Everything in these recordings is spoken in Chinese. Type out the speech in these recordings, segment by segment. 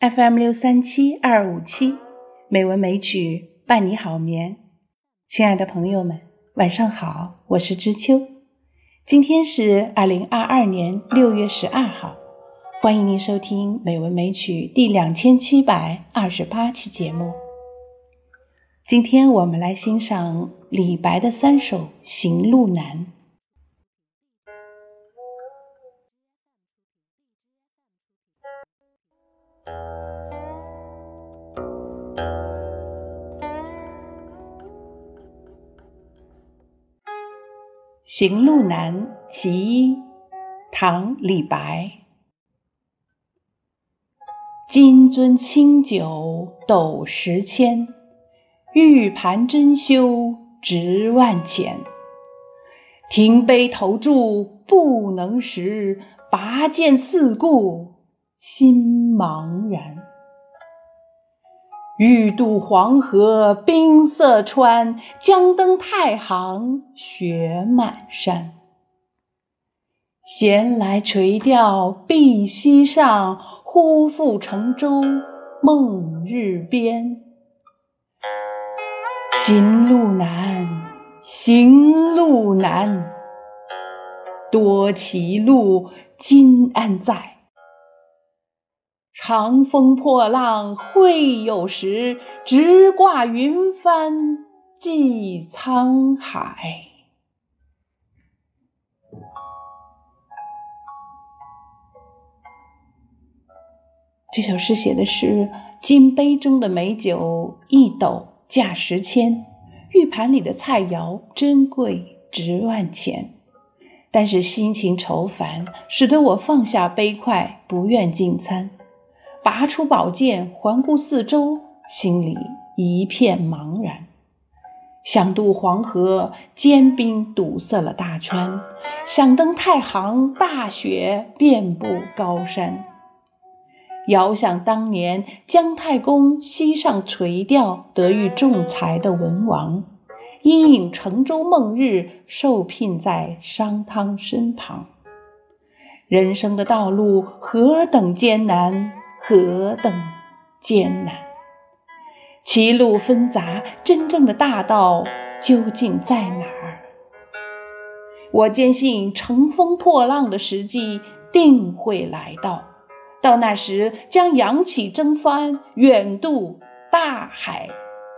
FM 六三七二五七，美文美曲伴你好眠。亲爱的朋友们，晚上好，我是知秋。今天是二零二二年六月十二号，欢迎您收听《美文美曲》第两千七百二十八期节目。今天我们来欣赏李白的三首《行路难》。《行路难·其一》唐·李白。金樽清酒斗十千，玉盘珍羞直万钱。停杯投箸不能食，拔剑四顾心茫然。欲渡黄河冰塞川，将登太行雪满山。闲来垂钓碧溪上，忽复乘舟梦日边。行路难，行路难，多歧路，今安在？长风破浪会有时，直挂云帆济沧海。这首诗写的是金杯中的美酒一斗价十千，玉盘里的菜肴珍贵值万钱。但是心情愁烦，使得我放下杯筷，不愿进餐。拔出宝剑，环顾四周，心里一片茫然。想渡黄河，坚冰堵塞了大川；想登太行，大雪遍布高山。遥想当年姜太公膝上垂钓，得遇仲裁的文王，因引乘舟梦日，受聘在商汤身旁。人生的道路何等艰难！何等艰难！歧路纷杂，真正的大道究竟在哪儿？我坚信乘风破浪的时机定会来到，到那时将扬起征帆，远渡大海，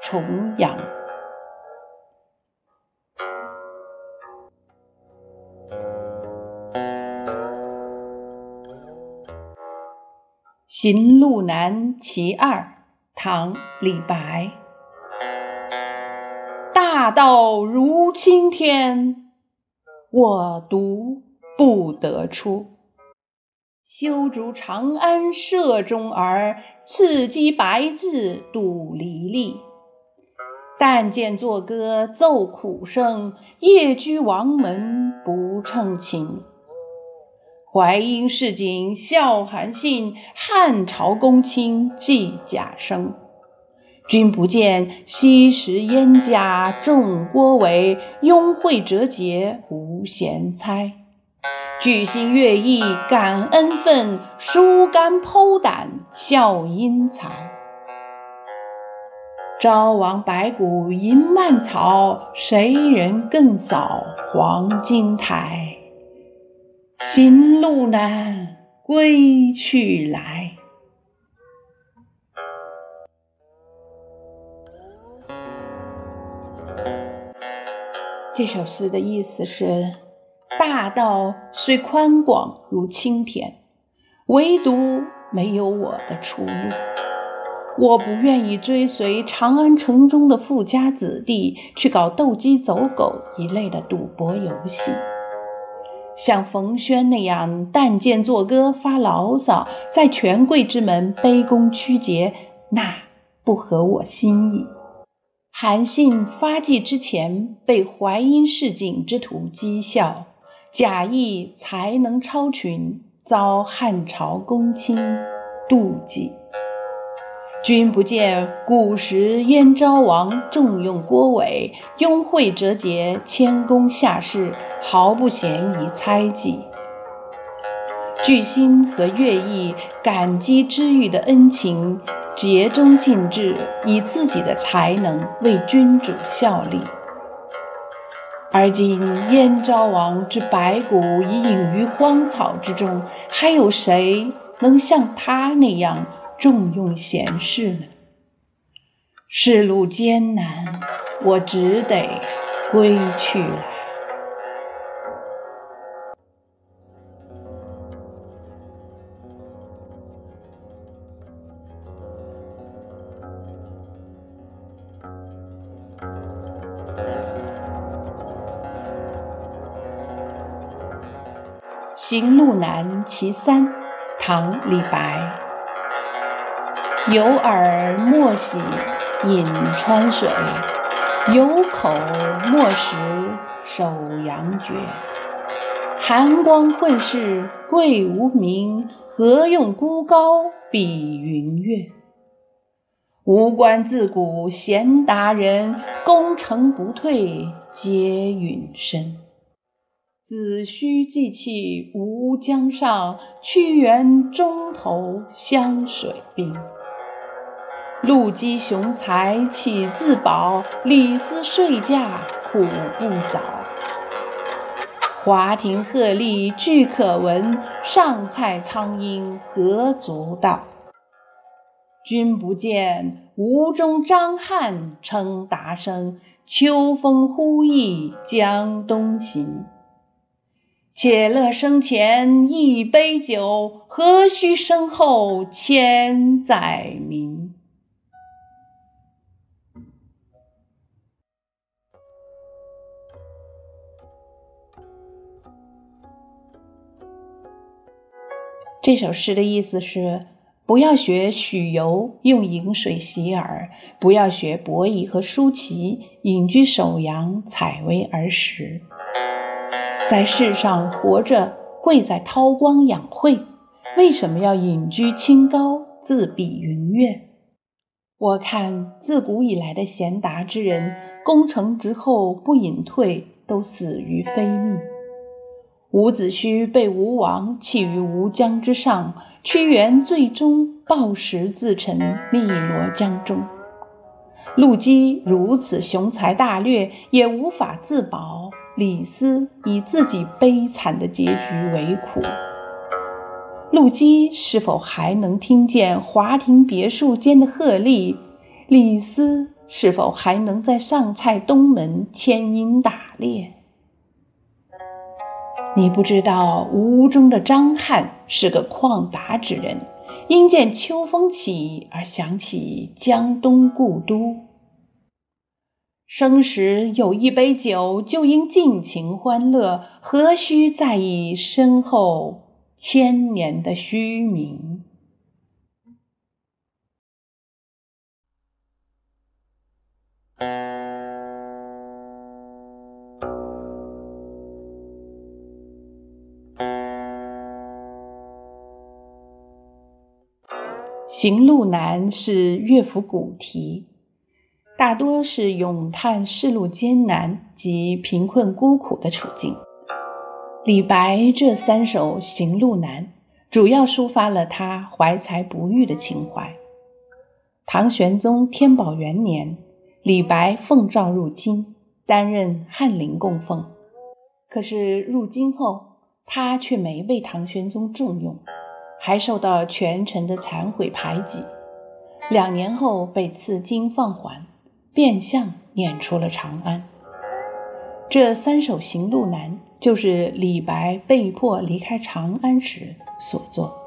重洋。《行路难·其二》唐·李白。大道如青天，我独不得出。修竹长安社中儿，赐鸡白字赌离离。但见作歌奏苦声，夜居王门不称情。淮阴市井笑韩信，汉朝公卿寄贾生。君不见，昔时燕家重郭维，拥会折节无闲猜。巨星乐毅感恩愤，疏肝剖胆笑英才。朝王白骨迎蔓草，谁人更扫黄金台？行路难，归去来。这首诗的意思是：大道虽宽广如青田，唯独没有我的出路。我不愿意追随长安城中的富家子弟去搞斗鸡走狗一类的赌博游戏。像冯轩那样但见作歌发牢骚，在权贵之门卑躬屈节，那不合我心意。韩信发迹之前被淮阴市井之徒讥笑，贾谊才能超群，遭汉朝公卿妒忌。君不见古时燕昭王重用郭伟，拥会折节，谦恭下士，毫不嫌疑猜忌。巨星和乐毅感激知遇的恩情，竭忠尽智，以自己的才能为君主效力。而今燕昭王之白骨已隐于荒草之中，还有谁能像他那样重用贤士呢？世路艰难，我只得归去了。《行路难·其三》唐·李白。有耳莫喜饮川水，有口莫食守阳绝。寒光混世贵无名，何用孤高比云月？无官自古贤达人，功成不退皆陨身。子虚计气吴江上，屈原中投湘水滨。陆机雄才岂自保？李斯睡驾苦不早。华亭鹤唳俱可闻，上蔡苍鹰何足道？君不见，吴中张翰称达声，秋风呼吁江东行。且乐生前一杯酒，何须身后千载名？这首诗的意思是：不要学许由用饮水洗耳，不要学伯夷和舒淇隐居首阳采薇而食。在世上活着，贵在韬光养晦。为什么要隐居清高，自比云月？我看自古以来的贤达之人，功成之后不隐退，都死于非命。伍子胥被吴王弃于吴江之上，屈原最终暴食自沉汨罗江中。陆机如此雄才大略，也无法自保。李斯以自己悲惨的结局为苦，陆机是否还能听见华亭别墅间的鹤唳？李斯是否还能在上蔡东门牵鹰打猎？你不知道吴中的张翰是个旷达之人，因见秋风起而想起江东故都。生时有一杯酒，就应尽情欢乐，何须在意身后千年的虚名？《行路难》是乐府古题。大多是咏叹世路艰难及贫困孤苦的处境。李白这三首《行路难》，主要抒发了他怀才不遇的情怀。唐玄宗天宝元年，李白奉诏入京，担任翰林供奉。可是入京后，他却没被唐玄宗重用，还受到权臣的残毁排挤。两年后被赐金放还。变相撵出了长安。这三首行路难，就是李白被迫离开长安时所作。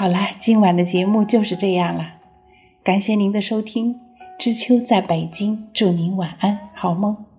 好了，今晚的节目就是这样了，感谢您的收听。知秋在北京，祝您晚安，好梦。